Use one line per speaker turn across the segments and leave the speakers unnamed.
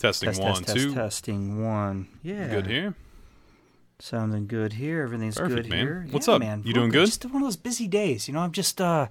Testing
Test,
one,
test, test,
two.
testing one. Yeah.
Good here.
Sounding good here. Everything's
Perfect,
good
man.
here.
What's
Yeah,
up?
man.
You
Real
doing good?
Just one of those busy days. You know, I'm just, uh,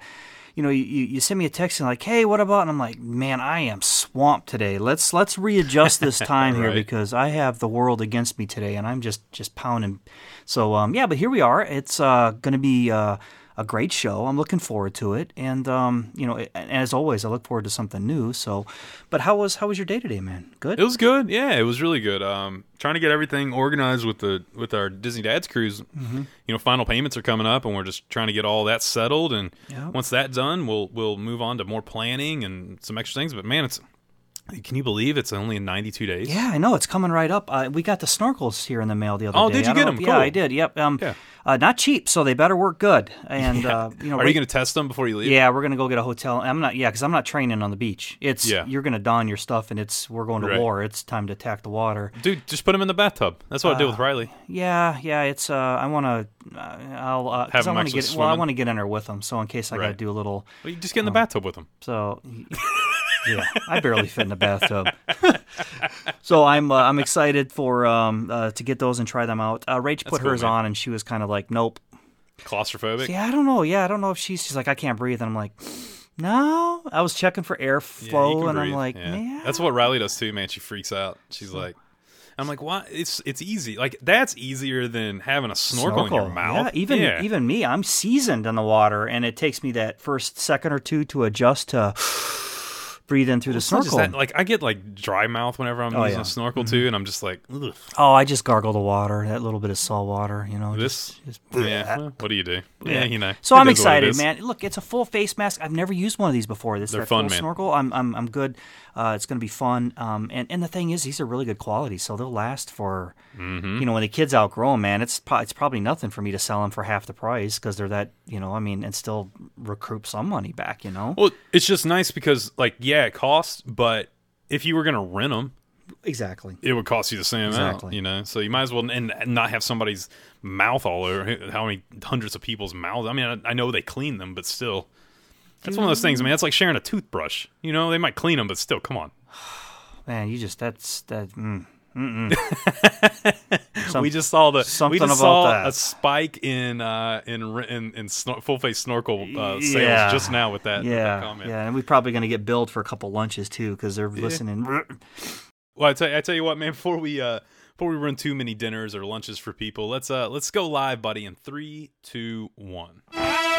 you know, you, you you send me a text and like, hey, what about? And I'm like, man, I am swamped today. Let's let's readjust this time here
Right.
because I have the world against me today, and I'm just just pounding. So um, yeah, but here we are. It's uh, going to be uh, a great show. I'm looking forward to it, and um, you know, as always, I look forward to something new. So, but how was how was your day today, man? Good.
It was good. Yeah, it was really good. Um, trying to get everything organized with the with our Disney Dads cruise.
Mm-hmm.
You know, final payments are coming up, and we're just trying to get all that settled. And
Yeah.
once that's done, we'll we'll move on to more planning and some extra things. But man, it's can you believe it's only in 92 days?
Yeah, I know it's coming right up. Uh, we got the snorkels here in the mail the other
Oh,
day.
Oh, did you get them?
if- Yeah, I did. Yep. Um,
Yeah.
uh, not cheap, so they better work good. And uh, you know,
Are
right-
you going to test them before you leave?
Yeah, we're gonna go get a hotel. I'm not. Yeah, because I'm not training on the beach. It's
Yeah.
you're gonna don your stuff, and it's we're going to
Right.
war. It's time to attack the water.
Dude, just put them in the bathtub. That's what I did with Riley.
Yeah, yeah. It's uh, I want to. Uh, I'll. Uh,
Have
I want to get. Well, I want to get in there with them. So in case I got to do a little.
Well, you just get in the bathtub with them.
So, yeah, I barely fit in the bathtub. so I'm uh, I'm excited for um uh, to get those and try them out. Uh, Rach put
cool,
hers
man.
on and she was kind of like, nope.
Claustrophobic.
Yeah, I don't know. Yeah, I don't know if she's she's like I can't breathe, and I'm like, no. I was checking for airflow,
can
and I'm like,
Yeah.
man,
That's what Riley does too, man. She freaks out. She's like, I'm like, why? It's it's easy. Like that's easier than having a snorkel, in your mouth.
Yeah, even
Yeah.
even me, I'm seasoned in the water, and it takes me that first second or two to adjust to breathe in through the
It's not just
snorkel.
that, like I get like dry mouth whenever I'm
Oh,
using
yeah.
a snorkel too, and I'm just like, Ugh,
oh, I just gargle the water, that little bit of salt water, you know.
this.
just, just
yeah. well, what do you do? Yeah, you know.
So I'm
is what it
excited, man. Look, it's a full face mask. I've never used one of these before. This
They're fun, man.
snorkel. I'm I'm I'm good. Uh, it's going to be fun. Um, and and the thing is, these are really good quality, so they'll last for.
Mm-hmm.
You know, when the kids outgrow them, man, it's pro- it's probably nothing for me to sell them for half the price because they're that. You know, I mean, and still recoup some money back. You know.
Well, it's just nice because, like, yeah, it costs, but if you were gonna rent them,
Exactly.
it would cost you the same amount.
Exactly.
You know, so you might as well and, and not have somebody's mouth all over. How many hundreds of people's mouths? I mean, I, I know they clean them, but still, that's one of those things. I mean, that's like sharing a toothbrush. You know, they might clean them, but still, come on.
Man, you just that's that. Mm, Some-
we just saw the
something
we just
about
saw
that.
a spike in uh in in, in snor- full face snorkel uh, sales
Yeah.
just now with that, with that
yeah,
comment.
yeah, and we're probably going to get billed for a couple lunches too because they're listening.
Well, I tell, I tell you what, man. Before we uh, before we run too many dinners or lunches for people, let's uh, let's go live, buddy. In three, two, one.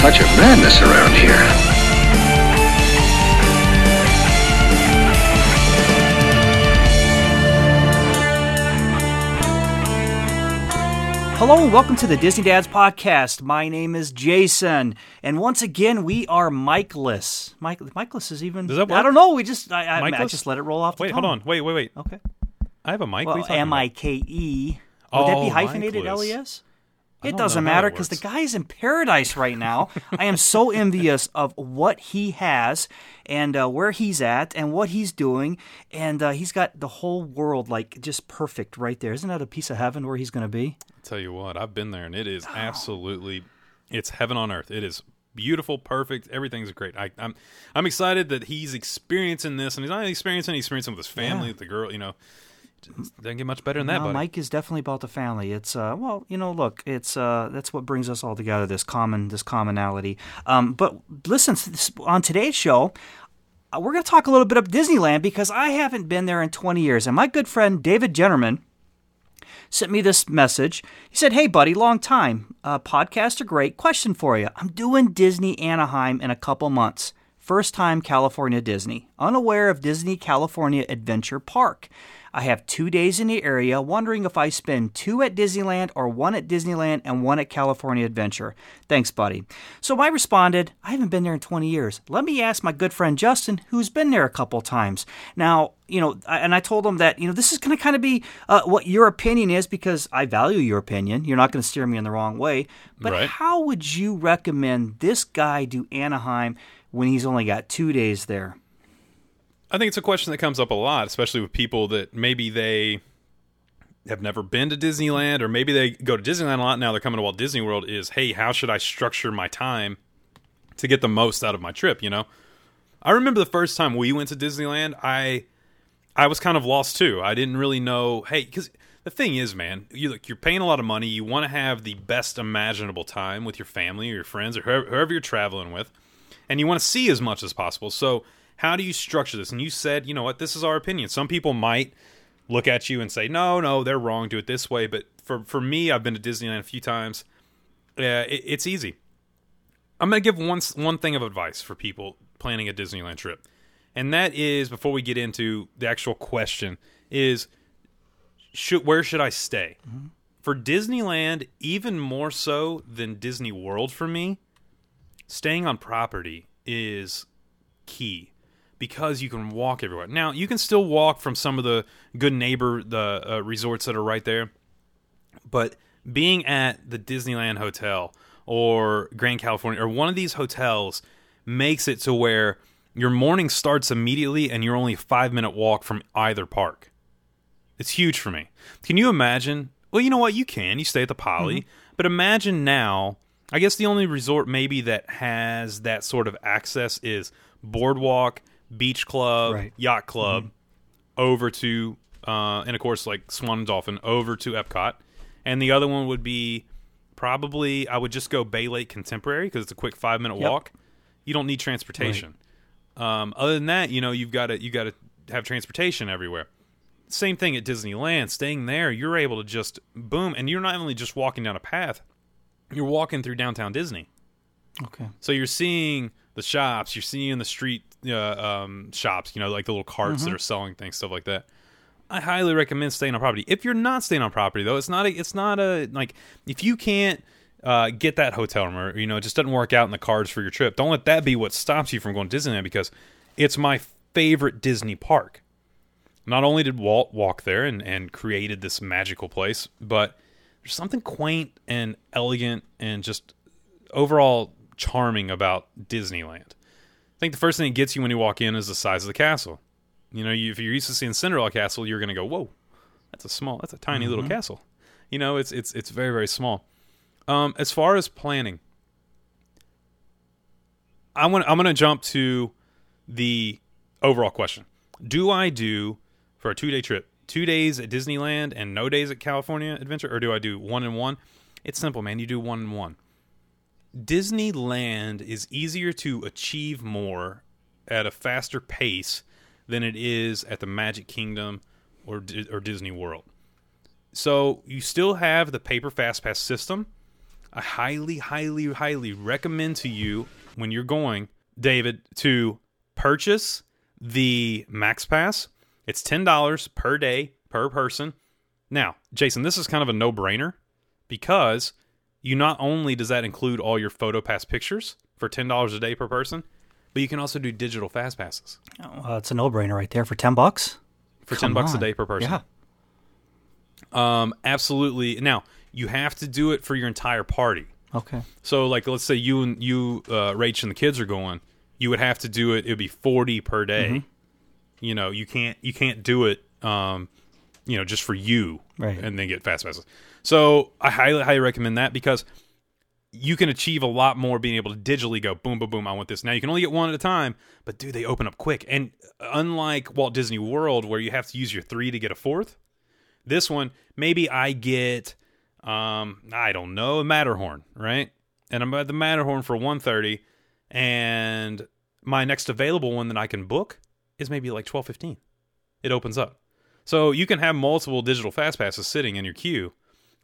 Touch of madness around here.
Hello and welcome to the Disney Dads Podcast. My name is Jason, and once again we are Mikeless. Mike, Mikeless is even.
Does that work?
I don't know. We just I, I, I just let it roll off. The
Wait, hold
tongue.
on. Wait, wait, wait.
Okay.
I have a mic. What are
Well,
you talking
M
about?
I K E. Would that
Oh,
be hyphenated? L
Mikeless.
E S. It doesn't matter because the guy is in paradise right now. I am so envious of what he has and uh, where he's at and what he's doing, and uh, he's got the whole world like just perfect right there. Isn't that a piece of heaven where he's going to be?
tell you what, I've been there, and it is absolutely, it's heaven on earth. It is beautiful, perfect. Everything's great. I, I'm, I'm excited that he's experiencing this, and he's not only experiencing, he's experiencing with his family,
Yeah.
with the girl. You know, doesn't get much better than that,
No,
buddy.
Mike is definitely about the family. It's uh, well, you know, look, it's uh, that's what brings us all together. This common, this commonality. Um, but listen, on today's show, uh, we're going to talk a little bit of Disneyland because I haven't been there in 20 years, and my good friend David Jennerman sent me this message. He said, "Hey, buddy, long time. Uh, podcasts are great. Question for you. I'm doing Disney Anaheim in a couple months. First time California Disney, unaware of Disney California Adventure Park. I have two days in the area, wondering if I spend two at Disneyland or one at Disneyland and one at California Adventure. Thanks, buddy. So I responded, I haven't been there in 20 years. Let me ask my good friend Justin, who's been there a couple times. Now, you know, and I told him that, you know, this is going to kind of be uh, what your opinion is because I value your opinion. You're not going to steer me in the wrong way. But
Right.
how would you recommend this guy do Anaheim when he's only got two days there?
I think it's a question that comes up a lot, especially with people that maybe they have never been to Disneyland or maybe they go to Disneyland a lot now they're coming to Walt Disney World is, "Hey, how should I structure my time to get the most out of my trip, you know?" I remember the first time we went to Disneyland, I I was kind of lost too. I didn't really know, hey, cuz the thing is, man, you look, you're paying a lot of money, you want to have the best imaginable time with your family or your friends or whoever, whoever you're traveling with and you want to see as much as possible. So, how do you structure this? And you said, you know what, this is our opinion. Some people might look at you and say, no, no, they're wrong. Do it this way. But for for me, I've been to Disneyland a few times. Yeah, it, it's easy. I'm gonna give one one thing of advice for people planning a Disneyland trip, and that is before we get into the actual question is should where should I stay? Mm-hmm. For Disneyland, even more so than Disney World for me, staying on property is key because you can walk everywhere. Now, you can still walk from some of the good neighbor the uh, resorts that are right there, but being at the Disneyland Hotel or Grand California or one of these hotels makes it to where your morning starts immediately and you're only a 5 minute walk from either park. It's huge for me. Can you imagine? Well, you know what? You can. You stay at the Poly. But imagine now, I guess the only resort maybe that has that sort of access is Boardwalk, Beach Club,
Right.
Yacht Club, over to, uh, and of course, like Swan and Dolphin, over to Epcot. And the other one would be probably, I would just go Bay Lake Contemporary because it's a quick five minute
Yep.
walk. You don't need transportation. Um, other than that, you know, you've got to you got to have transportation everywhere. Same thing at Disneyland. Staying there, you're able to just boom, and you're not only just walking down a path, you're walking through downtown Disney.
Okay.
So you're seeing the shops, you're seeing in the street uh, um, shops, you know, like the little carts that are selling things, stuff like that. I highly recommend staying on property. If you're not staying on property, though, it's not a, it's not a like if you can't uh, get that hotel room or you know it just doesn't work out in the cards for your trip. Don't let that be what stops you from going to Disneyland because it's my favorite Disney park. Not only did Walt walk there and, and created this magical place, but there's something quaint and elegant and just overall charming about Disneyland. I think the first thing that gets you when you walk in is the size of the castle. You know, you, if you're used to seeing Cinderella Castle, you're going to go, "Whoa, that's a small, that's a tiny little castle." You know, it's it's it's very very small. Um, as far as planning, I want I'm going to jump to the overall question: Do I do for a two day trip two days at Disneyland and no days at California Adventure, or do I do one and one? It's simple, man. You do one and one. Disneyland is easier to achieve more at a faster pace than it is at the Magic Kingdom or or Disney World. So you still have the paper fast pass system. I highly, highly, highly recommend to you when you're going, David, to purchase the Max Pass. It's ten dollars per day per person. Now, Jason, this is kind of a no-brainer because you not only does that include all your PhotoPass pictures for ten dollars a day per person, but you can also do digital fast passes
Well, it's a no-brainer right there for ten bucks.
for ten
Come
bucks a day per person.
Yeah.
Um, absolutely. Now you have to do it for your entire party.
Okay.
So, like, let's say you and you, uh, Rach, and the kids are going. You would have to do it. It would be forty per day.
Mm-hmm.
You know, you can't you can't do it. Um, you know, just for you,
Right.
And then get fast passes. So, I highly highly recommend that because you can achieve a lot more being able to digitally go boom boom boom. I want this. Now you can only get one at a time, but dude, they open up quick. And unlike Walt Disney World, where you have to use your three to get a fourth, this one maybe I get um I don't know a Matterhorn, right? And I'm at the Matterhorn for 130 and my next available one that I can book is maybe like 1215. It opens up. So you can have multiple digital fast passes sitting in your queue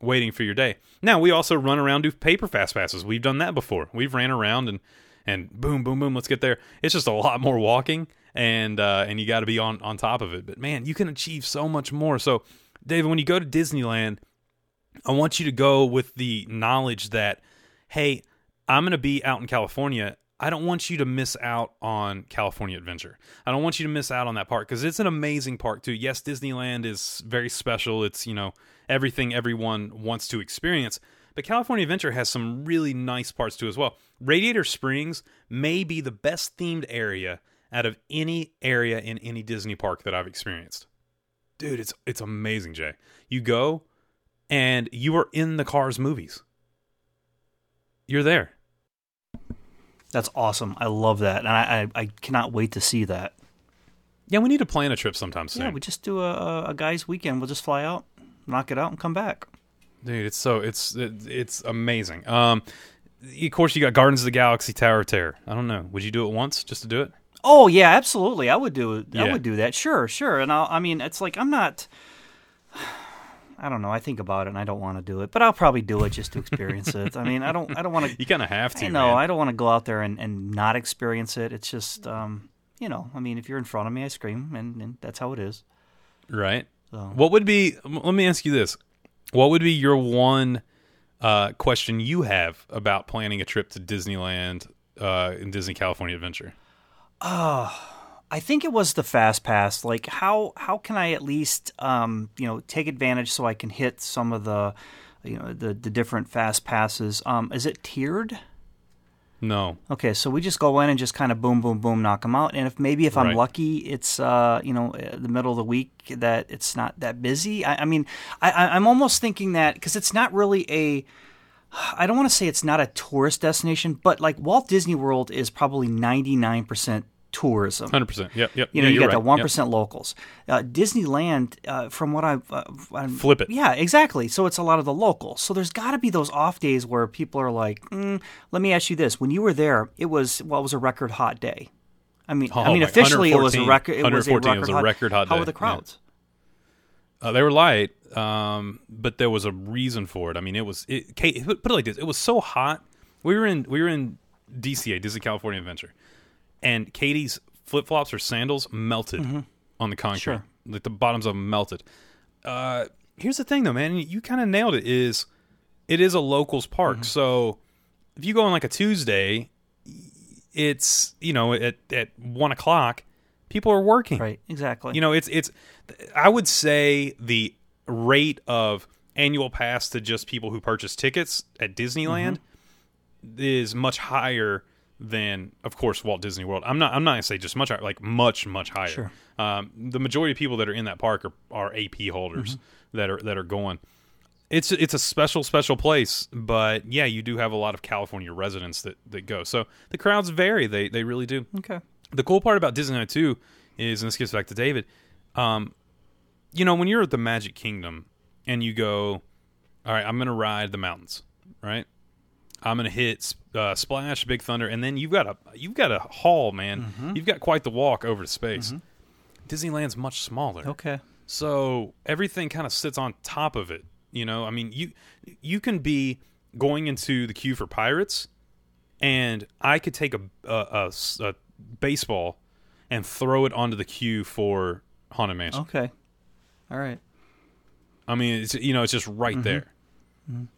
waiting for your day. Now we also run around do paper fast passes. We've done that before. We've ran around and and boom, boom, boom, let's get there. It's just a lot more walking, and uh, and you got to be on on top of it. But man, you can achieve so much more. So, David, when you go to Disneyland, I want you to go with the knowledge that, hey, I'm going to be out in California. I don't want you to miss out on California Adventure. I don't want you to miss out on that park because it's an amazing park too. Yes, Disneyland is very special. It's, you know, everything everyone wants to experience. But California Adventure has some really nice parts too as well. Radiator Springs may be the best themed area out of any area in any Disney park that I've experienced. Dude, it's it's amazing, Jay. You go and you are in the Cars movies. You're there.
That's awesome. I love that, and I, I, I cannot wait to see that.
Yeah, we need to plan a trip sometime soon.
Yeah, we just do a, a, guys' weekend. We'll just fly out, knock it out, and come back.
Dude, it's so it's it, it's amazing. Um, of course, you got Guardians of the Galaxy, Tower of Terror. I don't know. Would you do it once just to do it?
Oh yeah, absolutely. I would do it. I would do that. Sure, sure. And I'll, I mean, it's like I'm not. I don't know. I think about it and I don't want to do it, but I'll probably do it just to experience it. I mean, I don't. I don't want to.
You kind of have to. No,
I don't want to go out there and, and not experience it. It's just, um, you know. I mean, if you're in front of me, I scream, and, and that's how it is.
right.
So.
What would be? Let me ask you this: What would be your one uh, question you have about planning a trip to Disneyland uh, in Disney California Adventure?
I think it was the fast pass. Like how how can I at least um, you know take advantage so I can hit some of the you know the the different fast passes. Um, is it tiered?
No.
Okay, so we just go in and just kind of boom, boom, boom, knock them out. And if maybe if I'm
Right.
lucky, it's uh, you know uh, the middle of the week that it's not that busy. I, I mean, I, I, I'm almost thinking that because it's not really a. I don't want to say it's not a tourist destination, but like Walt Disney World is probably 99% tourism.
Hundred percent. Yep. Yep.
You know,
yeah,
you got the one
Yep.
locals. Uh, Disneyland, uh, from what I've, uh,
Flip it.
Yeah, exactly. So it's a lot of the locals. So there's got to be those off days where people are like, mm, "Let me ask you this: When you were there, it was well, it was a record hot day. I mean, I
Oh,
mean,
my-
officially it was a record. It was a record,
was a
hot,
record hot
How
day,
were the
yeah.
crowds?
Uh, they were light, um, but there was a reason for it. I mean, it was it, Kate, put put it like this: it was so hot. We were in we were in DCA, Disney California Adventure, and Katie's flip flops or sandals melted mm-hmm. on the concrete.
Sure.
Like the bottoms of them melted. Uh, here's the thing, though, man. You kind of nailed it. Is it is a locals park? Mm-hmm. So if you go on like a Tuesday, it's you know at at one o'clock, people are working.
Right, exactly.
You know, it's it's. I would say the rate of annual pass to just people who purchase tickets at Disneyland mm-hmm. is much higher than, of course, Walt Disney World. I'm not. I'm not gonna say just much higher, like much much higher.
Sure.
Um, the majority of people that are in that park are, are AP holders that are that are going. It's it's a special special place, but yeah, you do have a lot of California residents that, that go. So the crowds vary. They they really do
okay.
the cool part about Disneyland too is, and this gets back to David, um, you know, when you're at the Magic Kingdom and you go, all right, I'm going to ride the mountains, right? I'm going to hit uh, Splash, Big Thunder, and then you've got a you've got a haul, man. You've got quite the walk over to space. Disneyland's much smaller,
Okay.
so everything kind of sits on top of it. You know, I mean, you you can be going into the queue for Pirates, and I could take a a baseball and throw it onto the queue for Haunted Mansion.
Okay. All right.
I mean, it's you know, it's just right
Mm-hmm.
there.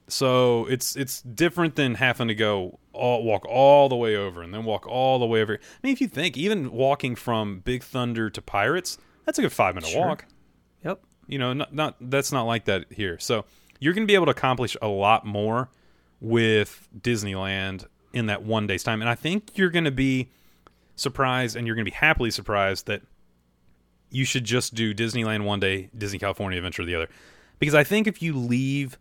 So it's it's different than having to go all, walk all the way over and then walk all the way over. I mean, if you think even walking from Big Thunder to Pirates, that's a good five minute
Sure.
walk.
Yep.
you know not, not that's not like that here so you're going to be able to accomplish a lot more with disneyland in that one day's time and i think you're going to be surprised and you're going to be happily surprised that you should just do disneyland one day disney california adventure the other because i think if you leave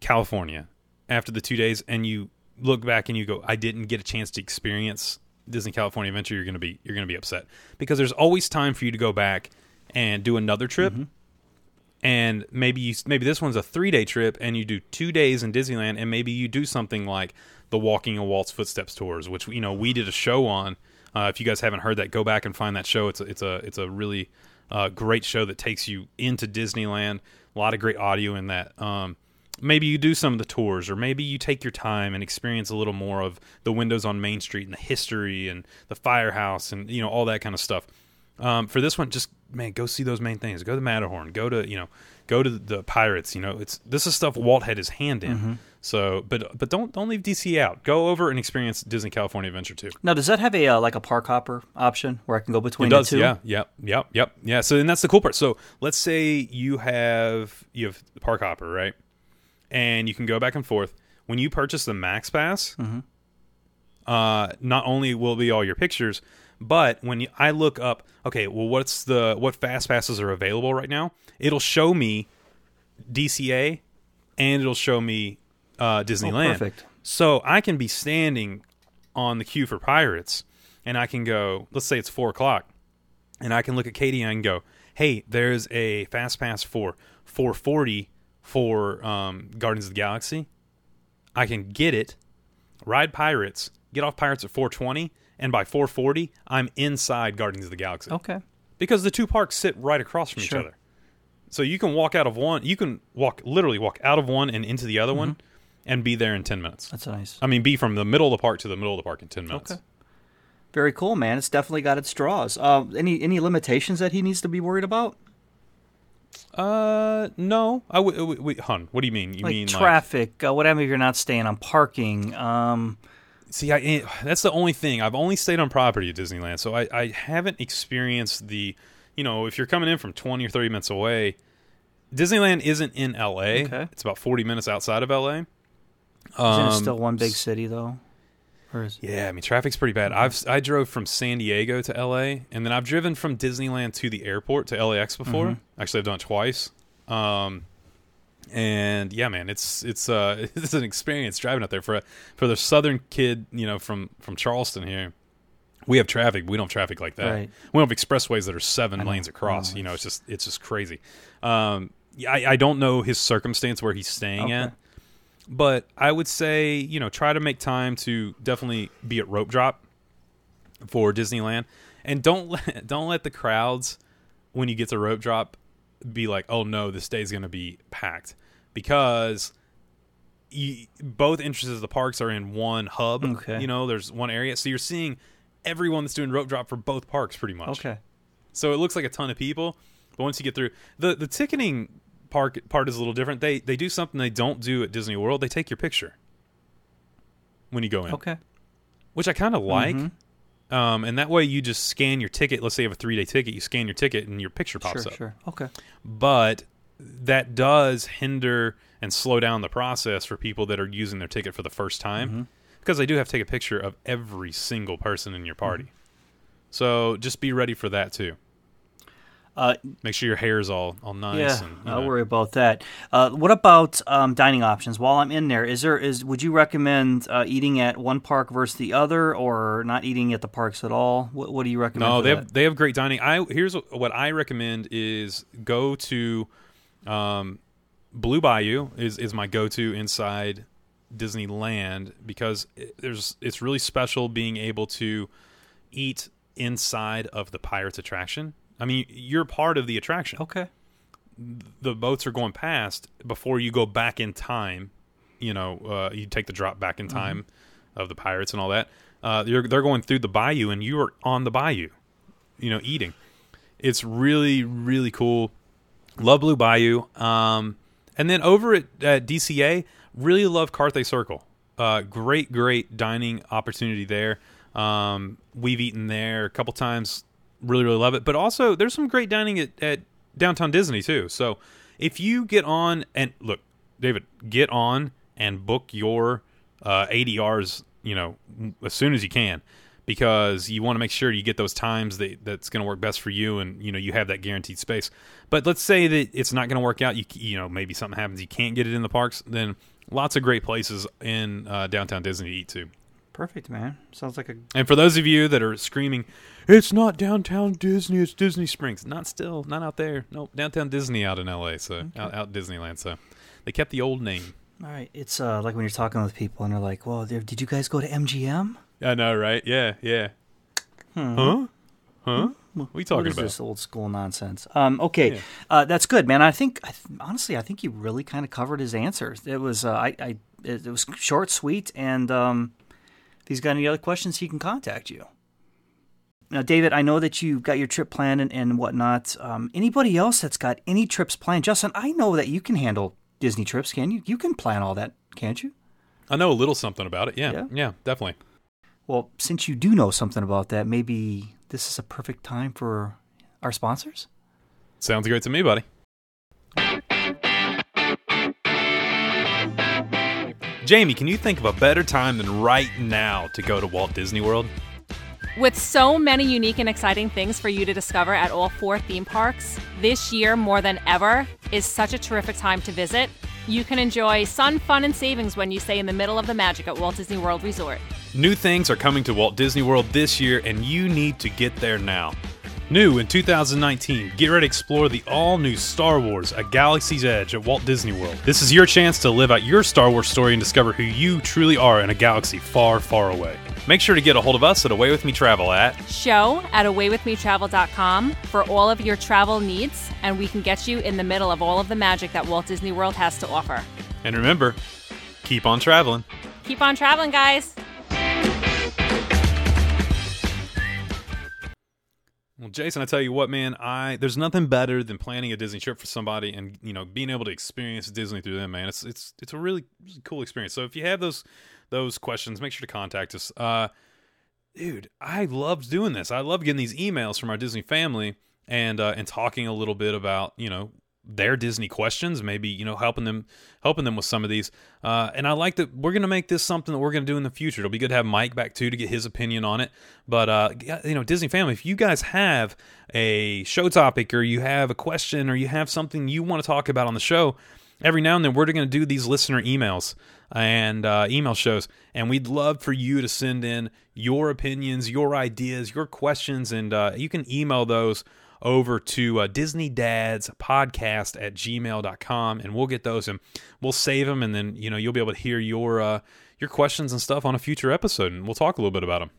california after the two days and you look back and you go i didn't get a chance to experience disney california adventure you're going to be you're going to be upset. Because there's always time for you to go back and do another trip. And maybe you maybe this one's a three day trip and you do two days in disneyland and maybe you do something like the walking in walt's footsteps tours which you know we did a show on. Uh, if you guys haven't heard that go back and find that show. It's a, it's a it's a really uh, great show that takes you into disneyland. A lot of great audio in that. Um, maybe you do some of the tours, or maybe you take your time and experience a little more of the windows on Main Street and the history and the firehouse and you know all that kind of stuff. Um, for this one, just man, go see those main things. Go to Matterhorn. Go to you know, go to the Pirates. You know, it's this is stuff Walt had his hand in. So, but but don't don't leave DC out. Go over and experience Disney California Adventure too.
Now, does that have a uh, like a park hopper option where I can go between
It does,
the two?
yeah, yep, yep, yep, yeah. So, and that's the cool part. So, let's say you have you have the park hopper, right? And you can go back and forth. When you purchase the Max Pass, uh, not only will be all your pictures, but when you, I look up, okay, well, what's the what fast passes are available right now? It'll show me DCA, and it'll show me uh, Disneyland.
perfect.
So I can be standing on the queue for Pirates, and I can go. Let's say it's four o'clock, and I can look at Katie and go, "Hey, there's a fast pass for 440 for um, Guardians of the Galaxy. I can get it, ride Pirates, get off Pirates at 420, and by 440, I'm inside Guardians of the Galaxy
Okay.
because the two parks sit right across from each
Sure.
other. So you can walk out of one, you can walk literally walk out of one and into the other one,
Mm-hmm.
and be there in 10 minutes.
That's nice.
I mean, be from the middle of the park to the middle of the park in 10 minutes.
Okay. Very cool, man. It's definitely got its draws. Uh, any any limitations that he needs to be worried about?
Uh, no. I w- w- wait, hun, what do you mean? You
Like
mean
traffic, uh, whatever. If you're not staying on parking. Um,
see, I eh, that's the only thing. I've only stayed on property at Disneyland, so I, I haven't experienced the, you know, if you're coming in from 20 or 30 minutes away, Disneyland isn't in LA.
Okay.
It's about 40 minutes outside of LA.
isn't it
Um,
still one big city though? Or is
Yeah, I mean traffic's pretty bad. I've I drove from San Diego to LA, and then I've driven from Disneyland to the airport to LAX before. Actually, I've done it twice. Um, and yeah, man, it's it's uh it's an experience driving out there for a, for the southern kid, you know, from from Charleston here. We have traffic, we don't have traffic like that.
Right.
We don't have expressways that are seven lanes across.
Know.
You know, it's just it's just crazy. Um, I, I don't know his circumstance where he's staying
Okay.
at but I would say you know try to make time to definitely be at rope drop for Disneyland, and don't let don't let the crowds when you get to rope drop be like, oh no, this day's going to be packed because you, both entrances of the parks are in one hub.
Okay.
you know, there's one area, so you're seeing everyone that's doing rope drop for both parks pretty much.
okay.
So it looks like a ton of people, but once you get through the the ticketing park part is a little different. They they do something they don't do at Disney World. They take your picture when you go in,
Okay.
which I kind of like.
Mm-hmm.
Um, and that way you just scan your ticket. Let's say you have a three day ticket, you scan your ticket and your picture pops
Sure.
up.
Sure. Okay.
But that does hinder and slow down the process for people that are using their ticket for the first time
Mm-hmm.
because they do have to take a picture of every single person in your party. So just be ready for that too.
Uh,
Make sure your hair is all all nice.
yeah,
and,
I'll
know.
worry about that. Uh, what about um, dining options? While I'm in there, is there is would you recommend uh, eating at one park versus the other, or not eating at the parks at all? What, what do you recommend?
No,
for
they
that?
have they have great dining. I here's what I recommend is go to um, Blue Bayou is is my go to inside Disneyland because it, there's it's really special being able to eat inside of the Pirates attraction. I mean, you're part of the attraction.
Okay.
The boats are going past before you go back in time. You know, uh, you take the drop back in time of the pirates and all that. Uh, you're, they're going through the bayou, and you are on the bayou. You know, eating. It's really, really cool. Love Blue Bayou. Um, and then over at, at DCA, really love Carthay Circle. Uh, great, great dining opportunity there. Um, we've eaten there a couple times. Really, really love it. But also, there's some great dining at, at downtown Disney too. So if you get on and look, David, get on and book your uh, ADRs, you know, as soon as you can, because you want to make sure you get those times that that's going to work best for you, and you know you have that guaranteed space. But let's say that it's not going to work out. You you know maybe something happens, you can't get it in the parks. Then lots of great places in uh, downtown Disney to eat too.
Perfect, man. Sounds like a
And for those of you that are screaming, it's not downtown Disney, it's Disney Springs. Not still, not out there. Nope, downtown Disney out in LA, so out, out Disneyland. So they kept the old name.
all right. It's uh, like when you're talking with people and they're like, "Well, did you guys go to MGM?"
I know, right? Yeah, yeah. Huh? Huh? What are you talking
what
about?
this old school nonsense? Um, okay, uh, that's good, man. I think, I th- honestly, I think he really kind of covered his answers. It was, uh, I, I, it, it was short, sweet, and um, if he's got any other questions, he can contact you. Now, David, I know that you've got your trip planned and, and whatnot. Um, anybody else that's got any trips planned? Justin, I know that you can handle Disney trips, can you? You can plan all that, can't you?
I know a little something about it. Yeah,
Yeah?
yeah, definitely.
Well, since you do know something about that, maybe this is a perfect time for our sponsors.
Sounds great to me, buddy. Jamie, can you think of a better time than right now to go to Walt Disney World?
With so many unique and exciting things for you to discover at all four theme parks, this year more than ever is such a terrific time to visit. You can enjoy sun, fun, and savings when you stay in the middle of the magic at Walt Disney World Resort.
New things are coming to Walt Disney World this year, and you need to get there now. New in 2019, get ready to explore the all new Star Wars A Galaxy's Edge at Walt Disney World. This is your chance to live out your Star Wars story and discover who you truly are in a galaxy far, far away. Make sure to get a hold of us at Away With Me Travel at
Show at awaywithmetravel.com for all of your travel needs, and we can get you in the middle of all of the magic that Walt Disney World has to offer.
And remember, keep on traveling.
Keep on traveling, guys!
Well, Jason, I tell you what, man, I there's nothing better than planning a Disney trip for somebody and you know being able to experience Disney through them, man. It's it's it's a really, cool experience. So if you have those those questions, make sure to contact us. Uh, dude, I loved doing this. I love getting these emails from our Disney family and uh, and talking a little bit about you know their Disney questions, maybe you know helping them helping them with some of these. Uh, and I like that we're gonna make this something that we're gonna do in the future. It'll be good to have Mike back too to get his opinion on it. But uh, you know, Disney family, if you guys have a show topic or you have a question or you have something you want to talk about on the show, every now and then we're going to do these listener emails and uh, email shows and we'd love for you to send in your opinions your ideas your questions and uh, you can email those over to uh, disney dads podcast at gmail.com and we'll get those and we'll save them and then you know you'll be able to hear your uh, your questions and stuff on a future episode and we'll talk a little bit about them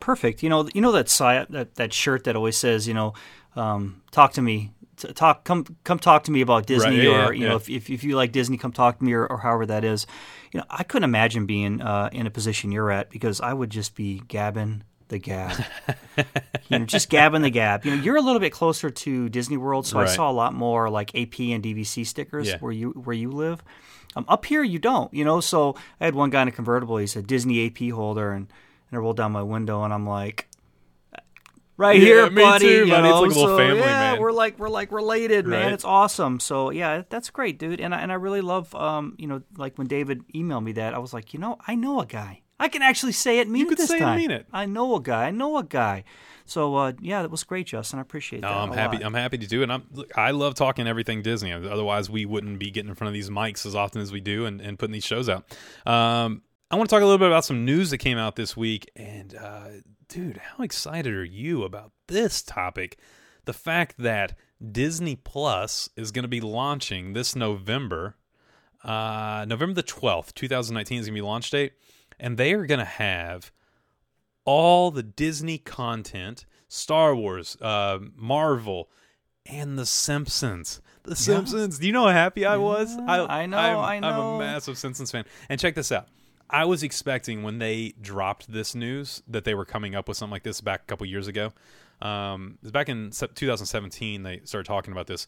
Perfect. You know, you know that si- that that shirt that always says, you know, um, talk to me, t- talk, come, come talk to me about Disney,
Right, yeah,
or
yeah,
you know, if, if if you like Disney, come talk to me, or, or however that is. You know, I couldn't imagine being uh, in a position you're at because I would just be gabbing the gab, you know, just gabbing the gab. You know, you're a little bit closer to Disney World, so I saw a lot more like AP and DVC stickers
Yeah.
where you where you live. Um, up here, you don't. You know, so I had one guy in a convertible. He said Disney AP holder, and and I rolled down my window, and I'm like. Right
Yeah,
here, buddy.
too,
you
buddy. It's
know,
like a little
so,
family,
yeah,
man.
we're like we're like related, man. It's awesome. So yeah, that's great, dude. And I, and I really love, um, you know, like when David emailed me that, I was like, you know, I know a guy. I can actually say it, mean it
could
this
say it,
time.
mean it.
I know a guy. I know a guy. So uh, yeah, that was great, Justin. I appreciate
No,
that.
I'm happy.
lot.
I'm happy to do it. I'm, look, I love talking everything Disney. Otherwise, we wouldn't be getting in front of these mics as often as we do and, and putting these shows out. Um, I want to talk a little bit about some news that came out this week. And, uh, dude, how excited are you about this topic? The fact that Disney Plus is going to be launching this November, uh, November the 12th, 2019 is going to be launch date. And they are going to have all the Disney content, Star Wars, uh, Marvel, and The Simpsons. The Simpsons. Do you know how happy I was?
I know,
I'm,
I
I'm a massive Simpsons fan. And check this out. I was expecting when they dropped this news that they were coming up with something like this back a couple years ago. Um, it was back in 2017 they started talking about this.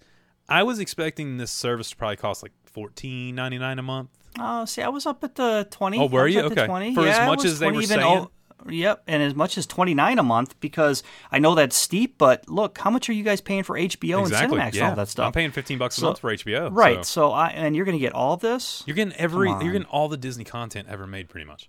I was expecting this service to probably cost like fourteen ninety nine a month.
Oh, see, I was up at the twenty.
Oh, were you? Okay.
20.
For as
Yeah, it
much as they
20
were
even
saying?
yep, and as much as twenty nine a month because I know that's steep, but look, how much are you guys paying for HBO
exactly.
and Cinemax
yeah.
and all that stuff?
I'm paying fifteen bucks a
So-
month for HBO.
right.
so-
So I and you're going to get all this
You're getting every. You're getting all the Disney content ever made, pretty much.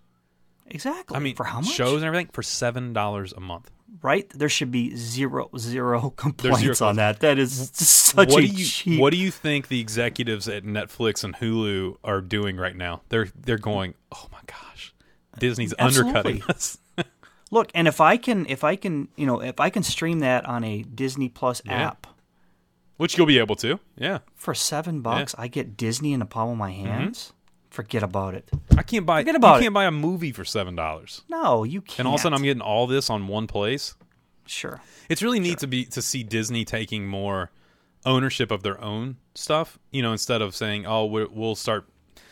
Exactly.
I mean,
for how much?
shows and everything for seven dollars a month.
right? There should be zero zero complaints
zero
on that. That is such
what
a
do you
cheap.
What do you think the executives at Netflix and Hulu are doing right now? They're they're going, oh my gosh, Disney's undercutting us.
Look, and if I can, if I can, you know, if I can stream that on a Disney Plus
Yeah.
app
Which you'll be able to. Yeah,
for seven bucks, I get Disney in the palm of my
Mm-hmm.
Forget about it.
I can't buy.
Forget about
you can't buy a movie for seven dollars.
No, you can't.
And all of a sudden, I'm getting all this on one place.
Sure.
It's really neat to be to see Disney taking more ownership of their own stuff. You know, instead of saying, "Oh, we'll start,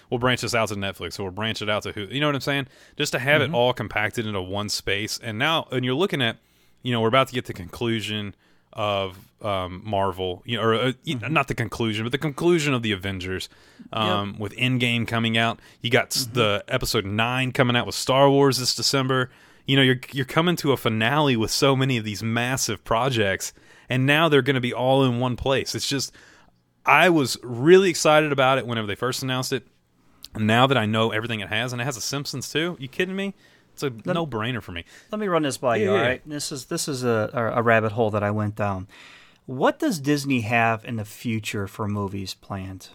we'll branch this out to Netflix or we'll branch it out to who." You know what I'm saying? Just to have
Mm-hmm.
it all compacted into one space. And now, and you're looking at, you know, we're about to get the conclusion of um, Marvel. You know, or uh,
Mm-hmm.
not the conclusion, but the conclusion of the Avengers. Um, With Endgame coming out, you got
Mm-hmm.
the episode nine coming out with Star Wars this December. You know, you're you're coming to a finale with so many of these massive projects, and now they're going to be all in one place. It's just, I was really excited about it whenever they first announced it. Now that I know everything it has, and it has a Simpsons too, you kidding me? It's a no brainer for me.
Let me run this by you.
Yeah,
All
yeah.
right. This is this is a, a, rabbit hole that I went down. What does Disney have in the future for movies planned?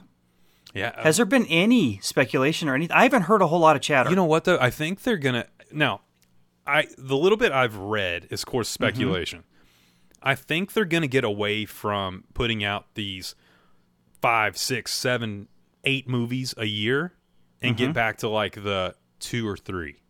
Yeah, uh,
Has there been any speculation or anything? I haven't heard a whole lot of chatter.
You know what though? I think they're gonna now. I the little bit I've read is of course
Mm-hmm.
speculation. I think they're gonna get away from putting out these five, six, seven, eight movies a year and
Mm-hmm.
get back to like the two or three.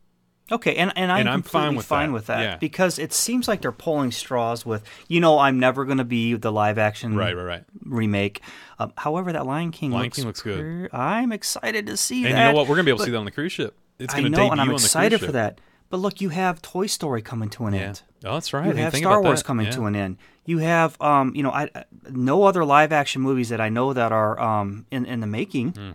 Okay, and, and I'm,
And I'm fine with
fine
that.
with that
Yeah.
because it seems like they're pulling straws with, you know, I'm never going to be the live action
Right, right, right.
remake. Um, however, that Lion King
Lion
looks
King looks good.
pre- I'm excited to see that.
And
that.
you know what? We're gonna be able to see that on the cruise ship. It's
I
gonna
know,
debut
and I'm
on the cruise
excited for that. But look, you have Toy Story coming to an
Yeah.
end.
Oh, that's right. I
You
didn't
have Star
about
Wars
that.
coming
Yeah.
to an end. You have, um, you know, I, I- no other live action movies that I know that are um, in in the making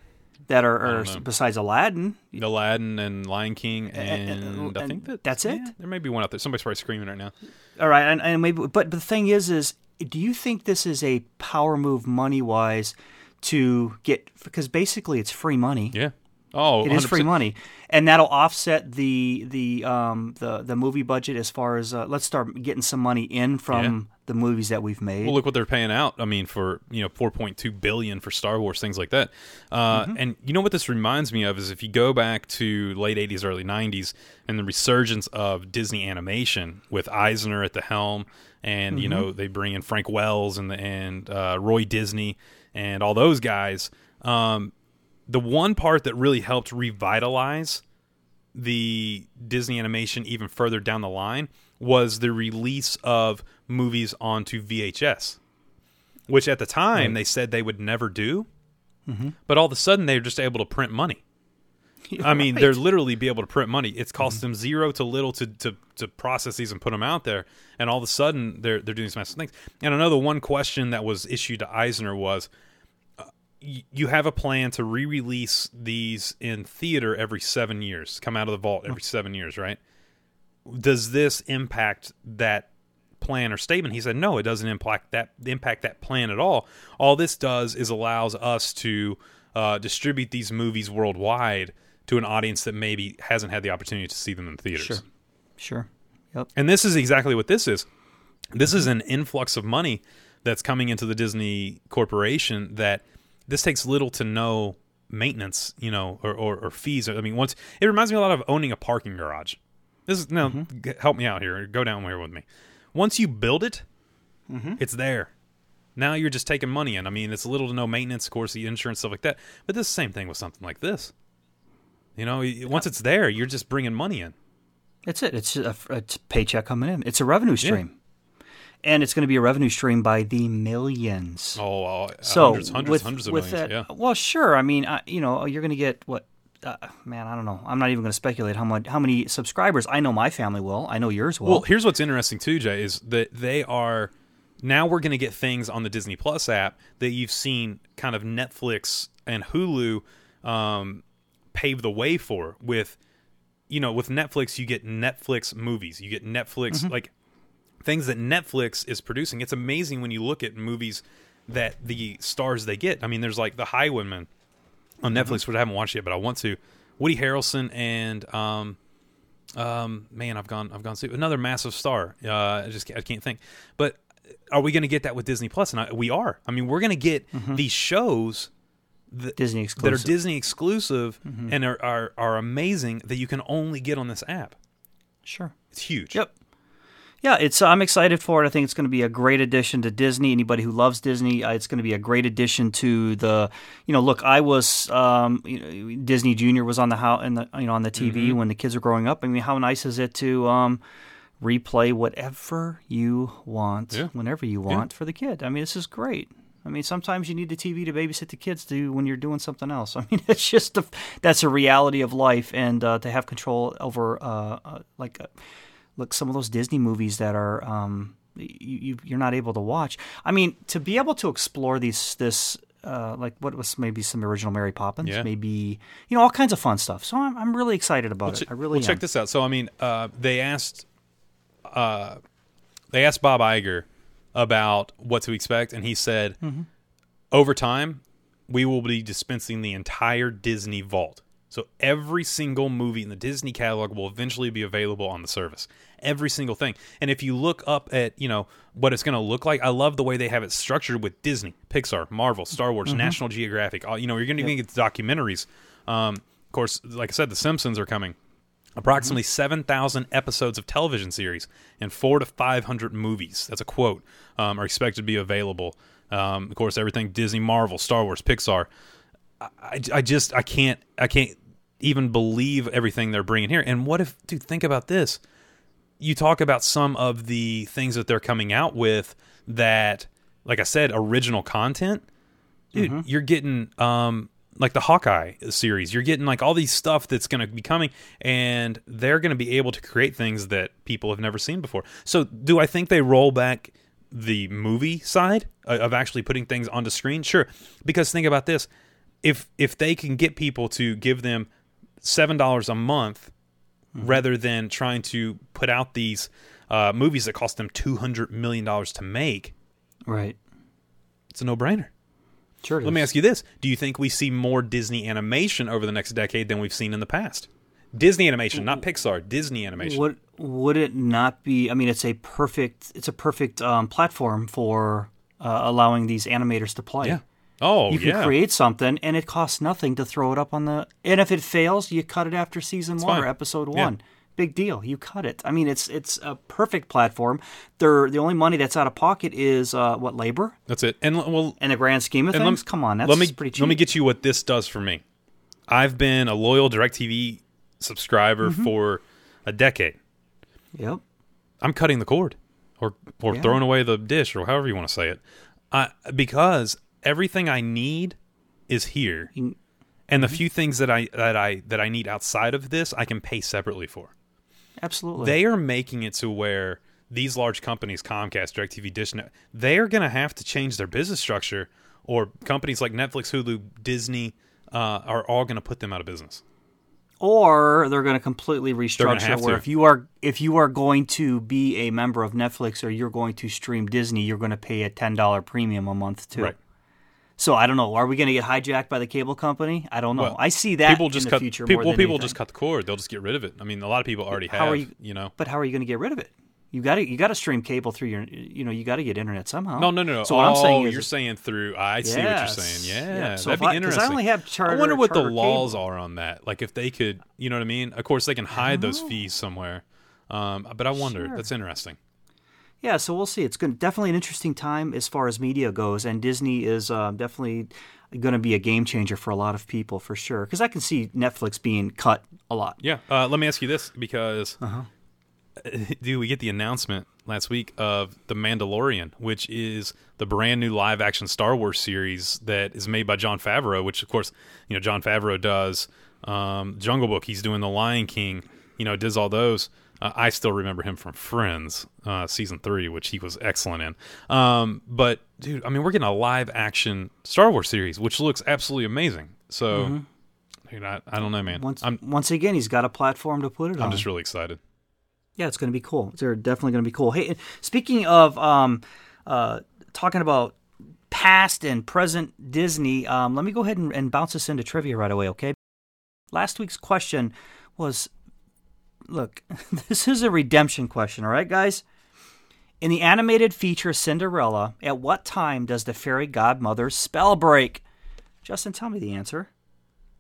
that are, are besides Aladdin.
Aladdin and Lion King, and I
and
think that
that's it?
yeah, there may be one out there. Somebody's probably screaming right now.
All right, and, and maybe, but the thing is, is do you think this is a power move money wise to get because basically it's free money.
Yeah. Oh,
It is free
100%.
money, and that'll offset the the um the the movie budget as far as uh, let's start getting some money in from the movies that we've made.
Well, look what they're paying out. I mean, for you know, four point two billion for Star Wars, things like that. Uh,
Mm-hmm.
And you know what this reminds me of is if you go back to late eighties, early nineties, and the resurgence of Disney animation with Eisner at the helm, and you
Mm-hmm.
know they bring in Frank Wells and the, and uh, Roy Disney and all those guys. Um, the one part that really helped revitalize the Disney animation even further down the line was the release of movies onto VHS, which at the time they said they would never do. But all of a sudden, they're just able to print money. I mean, they're literally be able to print money. It's cost them zero to little to, to, to process these and put them out there, and all of a sudden they're they're doing these massive things. And I know the one question that was issued to Eisner was, uh, y- you have a plan to re-release these in theater every seven years, come out of the vault every seven years, right? Does this impact that plan or statement? He said, no, it doesn't impact that impact that plan at all. All this does is allows us to uh, distribute these movies worldwide to an audience that maybe hasn't had the opportunity to see them in theaters.
Sure. Sure. Yep.
And this is exactly what this is. This is an influx of money that's coming into the Disney Corporation that this takes little to no maintenance, you know, or, or, or fees. I mean, once it reminds me a lot of owning a parking garage. This is now g- help me out here. Go down here with me. Once you build it, it's there. Now you're just taking money in. I mean, it's little to no maintenance, of course, the insurance stuff like that. But this is the same thing with something like this. You know, once it's there, you're just bringing money in.
It's it. It's a, it's a paycheck coming in. It's a revenue stream. And it's going to be a revenue stream by the millions.
Oh, uh,
so
hundreds, hundreds,
with,
hundreds of
with
millions.
that,
yeah.
well, sure. I mean, I, you know, you're going to get what? Uh, man, I don't know. I'm not even going to speculate how much, how many subscribers. I know my family will. I know yours will.
Well, here's what's interesting too, Jay, is that they are now we're going to get things on the Disney Plus app that you've seen kind of Netflix and Hulu um, pave the way for. With you know, with Netflix, you get Netflix movies, you get Netflix
Mm-hmm.
like things that Netflix is producing. It's amazing when you look at movies that the stars they get. I mean, there's like The Highwayman on
Mm-hmm.
Netflix, which I haven't watched yet, but I want to. Woody Harrelson and um, um, man, I've gone, I've gone to another massive star. Uh, I just, can't, I can't think. But are we going to get that with Disney Plus? And I, we are. I mean, we're going to get these shows that,
Disney
that are. Disney exclusive and are, are are amazing that you can only get on this app.
sure.
It's huge.
Yep. Yeah, it's. I'm excited for it. I think it's going to be a great addition to Disney. Anybody who loves Disney, uh, it's going to be a great addition to the. You know, look, I was um, you know, Disney Junior was on the how in the you know on the TV
Mm-hmm.
when the kids were growing up. I mean, how nice is it to um, replay whatever you want,
Yeah.
whenever you want for the kid. I mean, this is great. I mean, sometimes you need the TV to babysit the kids to when you're doing something else. I mean, it's just a, that's a reality of life, and uh, to have control over uh, uh, like uh, like some of those Disney movies that are um, you, you you're not able to watch. I mean, to be able to explore these this. Uh, like what was maybe some original Mary Poppins,
Yeah.
maybe you know all kinds of fun stuff. So I'm, I'm really excited about it. I really
well, check this out. So I mean, uh, they asked, uh, they asked Bob Iger about what to expect, and he said,
Mm-hmm.
over time, we will be dispensing the entire Disney vault. So every single movie in the Disney catalog will eventually be available on the service. Every single thing. And if you look up at, you know, what it's going to look like, I love the way they have it structured with Disney, Pixar, Marvel, Star Wars, National Geographic. All, you know, you're going to get the documentaries. Um, of course, like I said, The Simpsons are coming. Approximately 7,000 episodes of television series and four to 500 movies. That's a quote. Um, are expected to be available. Um, of course, everything Disney, Marvel, Star Wars, Pixar. I, I just I can't I can't even believe everything they're bringing here. And what if, dude? Think about this. You talk about some of the things that they're coming out with that, like I said, original content. Dude, you're getting um like the Hawkeye series. You're getting like all these stuff that's going to be coming, and they're going to be able to create things that people have never seen before. So, do I think they roll back the movie side of actually putting things onto screen? Sure, because think about this: if if they can get people to give them seven dollars a month rather than trying to put out these uh, movies that cost them two hundred million dollars to make,
Right.
it's a no brainer.
Sure.
Let me ask you this: Do you think we see more Disney animation over the next decade than we've seen in the past? Disney animation, not Pixar. Disney animation.
Would would it not be? I mean, it's a perfect it's a perfect um, platform for uh, allowing these animators to play.
Yeah. Oh,
You can
yeah.
create something, and it costs nothing to throw it up on the. And if it fails, you cut it after season one
fine.
or episode
Yeah.
one. Big deal. You cut it. I mean, it's it's a perfect platform. They're, the only money that's out of pocket is uh, what labor.
That's it. And well,
In the grand scheme of things,
lem-
come on, that's
let me
pretty cheap.
let me get you what this does for me. I've been a loyal DirecTV subscriber
Mm-hmm.
for a decade.
Yep.
I'm cutting the cord or or
Yeah.
throwing away the dish or however you want to say it. I because everything I need is here. And the
Mm-hmm.
few things that I that I that I need outside of this, I can pay separately for.
Absolutely.
They are making it to where these large companies, Comcast, DirecTV, Dish, they are going to have to change their business structure, or companies like Netflix, Hulu, Disney uh, are all going to put them out of business.
or they're going to completely restructure where
to.
if you are if you are going to be a member of Netflix or you're going to stream Disney, you're going to pay a ten dollar premium a month too.
Right.
So I don't know. Are we going to get hijacked by the cable company? I don't know.
Well,
I see that
people just
in the
cut
future
people,
more than
people
anything.
just cut the cord. They'll just get rid of it. I mean, a lot of people already
How
have.
are
you,
you-
know.
But how are you going to get rid of it? You got to you got to stream cable through your you know you got to get internet somehow.
No, no, no, no.
So what
oh,
I'm saying is
you're saying through. I see what you're saying. Yeah,
Yeah, so
that'd
if I-
be
'cause I only have charter-
I wonder what the laws
cable.
are on that. Like if they could, you know what I mean? Of course, they can hide those fees somewhere. Um, but I wonder.
Sure.
That's interesting.
Yeah, so we'll see. It's going definitely an interesting time as far as media goes, and Disney is uh, definitely going to be a game changer for a lot of people for sure. Because I can see Netflix being cut a lot.
Yeah. Uh, let me ask you this because,
Uh-huh.
do we get the announcement last week of The Mandalorian, which is the brand new live action Star Wars series that is made by Jon Favreau, which, of course, you know, Jon Favreau does um, Jungle Book. He's doing The Lion King, you know, does all those. Uh, I still remember him from Friends, uh, season three, which he was excellent in. Um, but, dude, I mean, we're getting a live action Star Wars series, which looks absolutely amazing. So, dude, I, I don't know, man.
Mm-hmm. Once
I'm,
once again, he's got a platform to put it on.
I'm just really excited.
Yeah, it's going to be cool. They're definitely going to be cool. Hey, speaking of um, uh, talking about past and present Disney, um, let me go ahead and, and bounce us into trivia right away, okay? Last week's question was look, this is a redemption question, all right, guys? In the animated feature Cinderella, at what time does the fairy godmother's spell break? Justin, tell me the answer.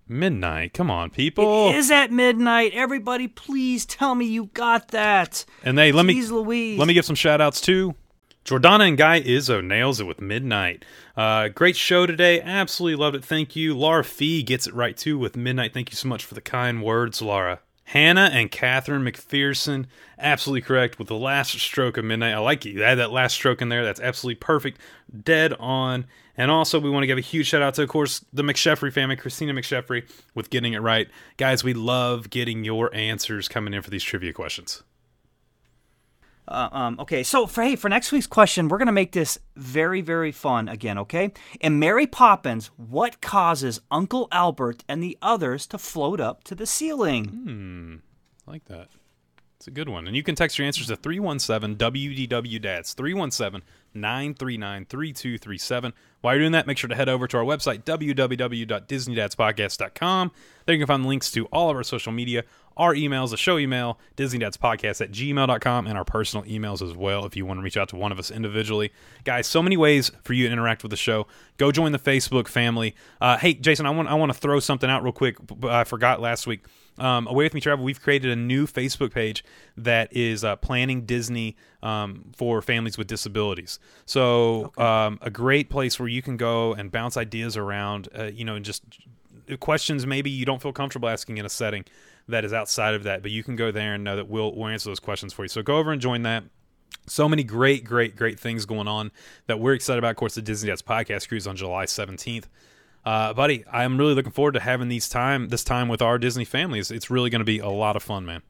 Midnight. Come on, people.
It is at midnight. Everybody, please tell me you got that.
And hey, let me
Louise.
let me give some shout outs too. Jordana and Guy Izzo nails it with Midnight. Uh, great show today. Absolutely loved it. Thank you. Laura Fee gets it right too with Midnight. Thank you so much for the kind words, Laura. Hannah and Catherine McPherson, absolutely correct with the last stroke of midnight. I like you. You had that last stroke in there. That's absolutely perfect. Dead on. And also, we want to give a huge shout out to, of course, the McSheffrey family, Christina McSheffrey, with getting it right. Guys, we love getting your answers coming in for these trivia questions.
Uh, um, okay, so for hey, for next week's question, we're gonna make this very, very fun again. Okay, in Mary Poppins, what causes Uncle Albert and the others to float up to the ceiling?
I like that. It's a good one. And you can text your answers to 317 WDW Dads, 317 939 3237. While you're doing that, make sure to head over to our website, www.disneydadspodcast.com. There you can find links to all of our social media, our emails, the show email, disneydadspodcast at gmail.com, and our personal emails as well if you want to reach out to one of us individually. Guys, so many ways for you to interact with the show. Go join the Facebook family. Uh, hey, Jason, I want, I want to throw something out real quick. I forgot last week um, Away with Me Travel, we've created a new Facebook page that is uh, planning Disney um, for families with disabilities. So, um, a great place where you can go and bounce ideas around, uh, you know, and just questions maybe you don't feel comfortable asking in a setting that is outside of that, but you can go there and know that we'll, we'll answer those questions for you. So, go over and join that so many great, great, great things going on that we're excited about. Of course, the Disney Dads podcast cruise on July 17th. Uh, buddy, I'm really looking forward to having these time this time with our Disney families. It's really going to be a lot of fun, man.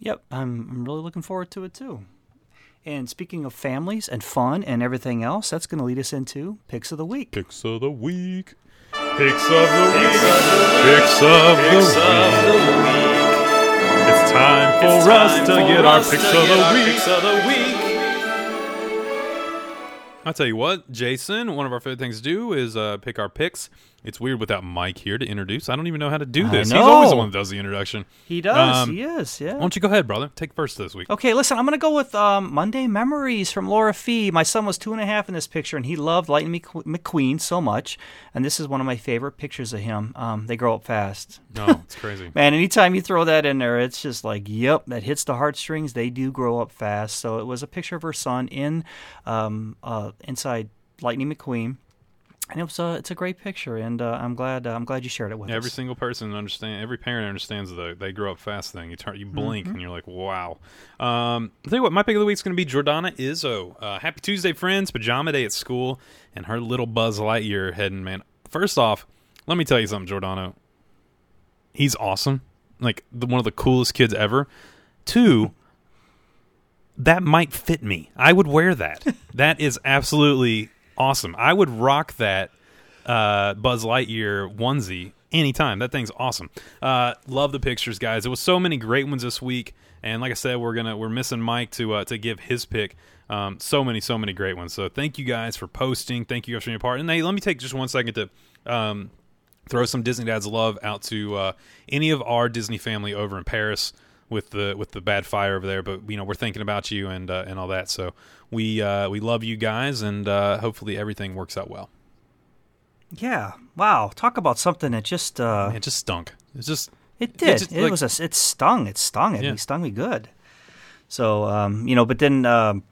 Yep, I'm, I'm really looking forward to it too. And speaking of families and fun and everything else, that's going to lead us into picks of the week.
Picks of the week. Picks of the week. Picks of the week. It's time for us to get our picks of the week. I'll tell you what, Jason, one of our favorite things to do is uh, pick our picks. It's weird without Mike here to introduce. I don't even know how to do this. He's always the one that does the introduction.
He does.
Um,
he is. Yeah.
Why don't you go ahead, brother? Take first this week.
Okay, listen, I'm going to go with um, Monday Memories from Laura Fee. My son was two and a half in this picture, and he loved Lightning McQueen so much. And this is one of my favorite pictures of him. Um, they grow up fast.
No, it's crazy.
Man, anytime you throw that in there, it's just like, yep, that hits the heartstrings. They do grow up fast. So it was a picture of her son in um, uh, inside Lightning McQueen. And it was a, it's a great picture, and uh, I'm glad uh, I'm glad you shared it with
Every
us.
Every single person understand. Every parent understands the they grow up fast thing. You turn, you blink,
Mm-hmm.
and you're like, wow. Um, I'll tell you what, my pick of the week is going to be Jordana Izzo. Uh, happy Tuesday, friends! Pajama day at school, and her little Buzz Lightyear heading. Man, first off, let me tell you something, Jordano. He's awesome, like the, one of the coolest kids ever. Two, that might fit me. I would wear that. that is absolutely awesome. I would rock that uh, Buzz Lightyear onesie anytime. That thing's awesome. Uh, love the pictures, guys. There was so many great ones this week, and like I said, we're gonna we're missing Mike to uh, to give his pick. Um, so many, so many great ones. So thank you guys for posting. Thank you guys for a part. And hey, let me take just one second to um, throw some Disney Dad's love out to uh, any of our Disney family over in Paris with the with the bad fire over there. But you know we're thinking about you and uh, and all that. So we uh, we love you guys, and uh, hopefully everything works out well.
Yeah. Wow. Talk about something that just uh,
It just stunk. It just
It did.
just,
it
like-
was a. It stung. It stung. It,
Yeah.
Stung me good. So um, you know, but then um,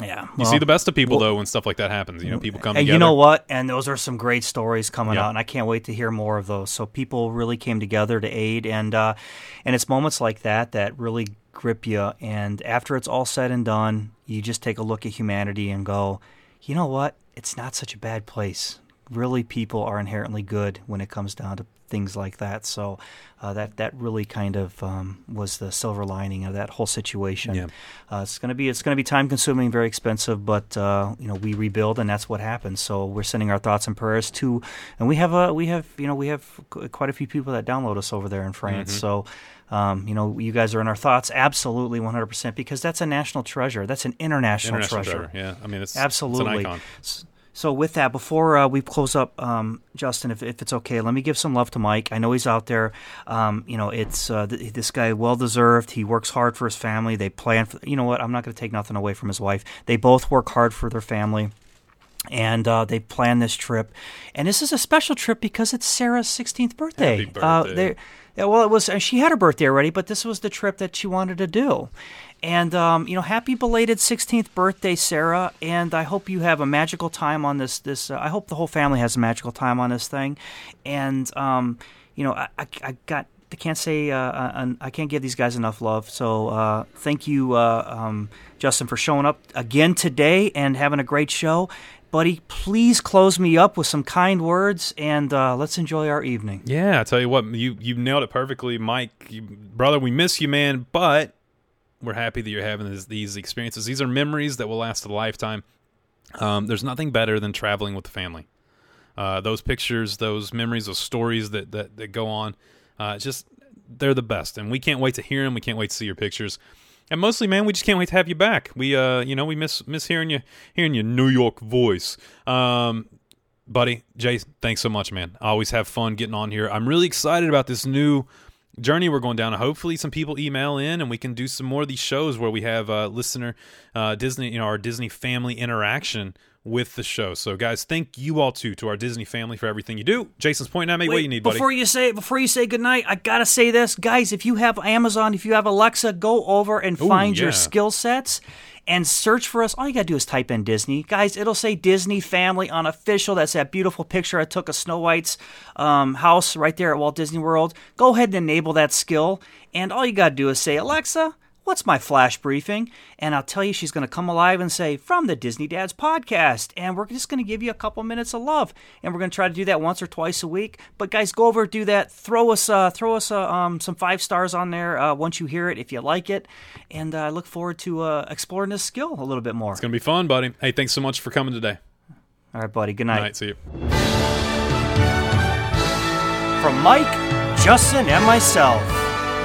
yeah.
you see the best of people though when stuff like that happens. You know, people come
And
together.
you know what? And those are some great stories coming
Yeah.
out, and I can't wait to hear more of those. So people really came together to aid, and uh, and it's moments like that that really grip you. And after it's all said and done, you just take a look at humanity and go, you know what? It's not such a bad place. Really, people are inherently good when it comes down to things like that. So uh, that that really kind of um, was the silver lining of that whole situation.
Yeah.
Uh, it's gonna be it's gonna be time consuming, very expensive, but uh, you know we rebuild, and that's what happens. So we're sending our thoughts and prayers to, and we have a we have you know we have quite a few people that download us over there in France.
Mm-hmm.
So. Um, you know, you guys are in our thoughts, absolutely, 100%, because that's a national treasure. That's an international,
international
treasure.
treasure. Yeah, I mean it's
Absolutely.
It's an icon.
S- So with that, before uh, we close up, um, Justin, if, if it's okay, let me give some love to Mike. I know he's out there. Um, you know, it's uh, th- this guy well deserved. He works hard for his family. They plan. For, you know what? I'm not going to take nothing away from his wife. They both work hard for their family. And uh, they plan this trip, and this is a special trip because it's Sarah's 16th birthday. Uh,
birthday.
yeah, well, it was. uh, She had her birthday already, but this was the trip that she wanted to do. And um, you know, happy belated 16th birthday, Sarah! And I hope you have a magical time on this. This uh, I hope the whole family has a magical time on this thing. And um, you know, I, I, I got I can't say uh, uh, I can't give these guys enough love. So uh, thank you, uh, um, Justin, for showing up again today and having a great show. Buddy, please close me up with some kind words and uh, let's enjoy our evening.
Yeah, I tell you what, you you nailed it perfectly, Mike. You, brother, we miss you, man, but we're happy that you're having this, these experiences. These are memories that will last a lifetime. Um, there's nothing better than traveling with the family. Uh, those pictures, those memories, those stories that that, that go on, uh, just they're the best, and we can't wait to hear them. We can't wait to see your pictures, and mostly, man, we just can't wait to have you back. We, uh, you know, we miss miss hearing you hearing your New York voice. Um, buddy, Jay, thanks so much, man. I always have fun getting on here. I'm really excited about this new journey we're going down. Hopefully, some people email in and we can do some more of these shows where we have uh, listener uh, Disney, you know, our Disney family interaction with the show. So, guys, thank you all too to our Disney family for everything you do. Jason's pointing at me. what you need, buddy?
before you say before you say goodnight, I gotta say this, guys. If you have Amazon, if you have Alexa, go over and
Ooh,
find
yeah.
your skill sets and search for us. All you gotta do is type in Disney, guys. It'll say Disney Family Unofficial. That's that beautiful picture I took of Snow White's um, house right there at Walt Disney World. Go ahead and enable that skill, and all you gotta do is say Alexa. What's my flash briefing? And I'll tell you, she's going to come alive and say, From the Disney Dads podcast. And we're just going to give you a couple minutes of love. And we're going to try to do that once or twice a week. But guys, go over, do that. Throw us, uh, throw us uh, um, some five stars on there uh, once you hear it, if you like it. And I look forward to uh, exploring this skill a little bit more.
it's gonna be fun, buddy. Hey, thanks so much for coming today.
All right, buddy. Good night.
right, see you.
From Mike, Justin, and myself,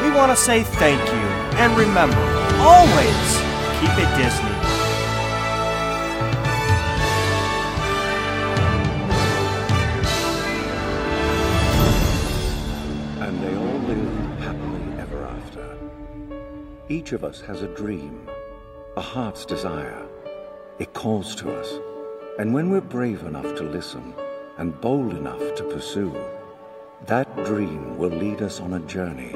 we want to say thank you. And remember, always keep it Disney.
And they all lived happily ever after. Each of us has a dream, a heart's desire. It calls to us. And when we're brave enough to listen and bold enough to pursue, that dream will lead us on a journey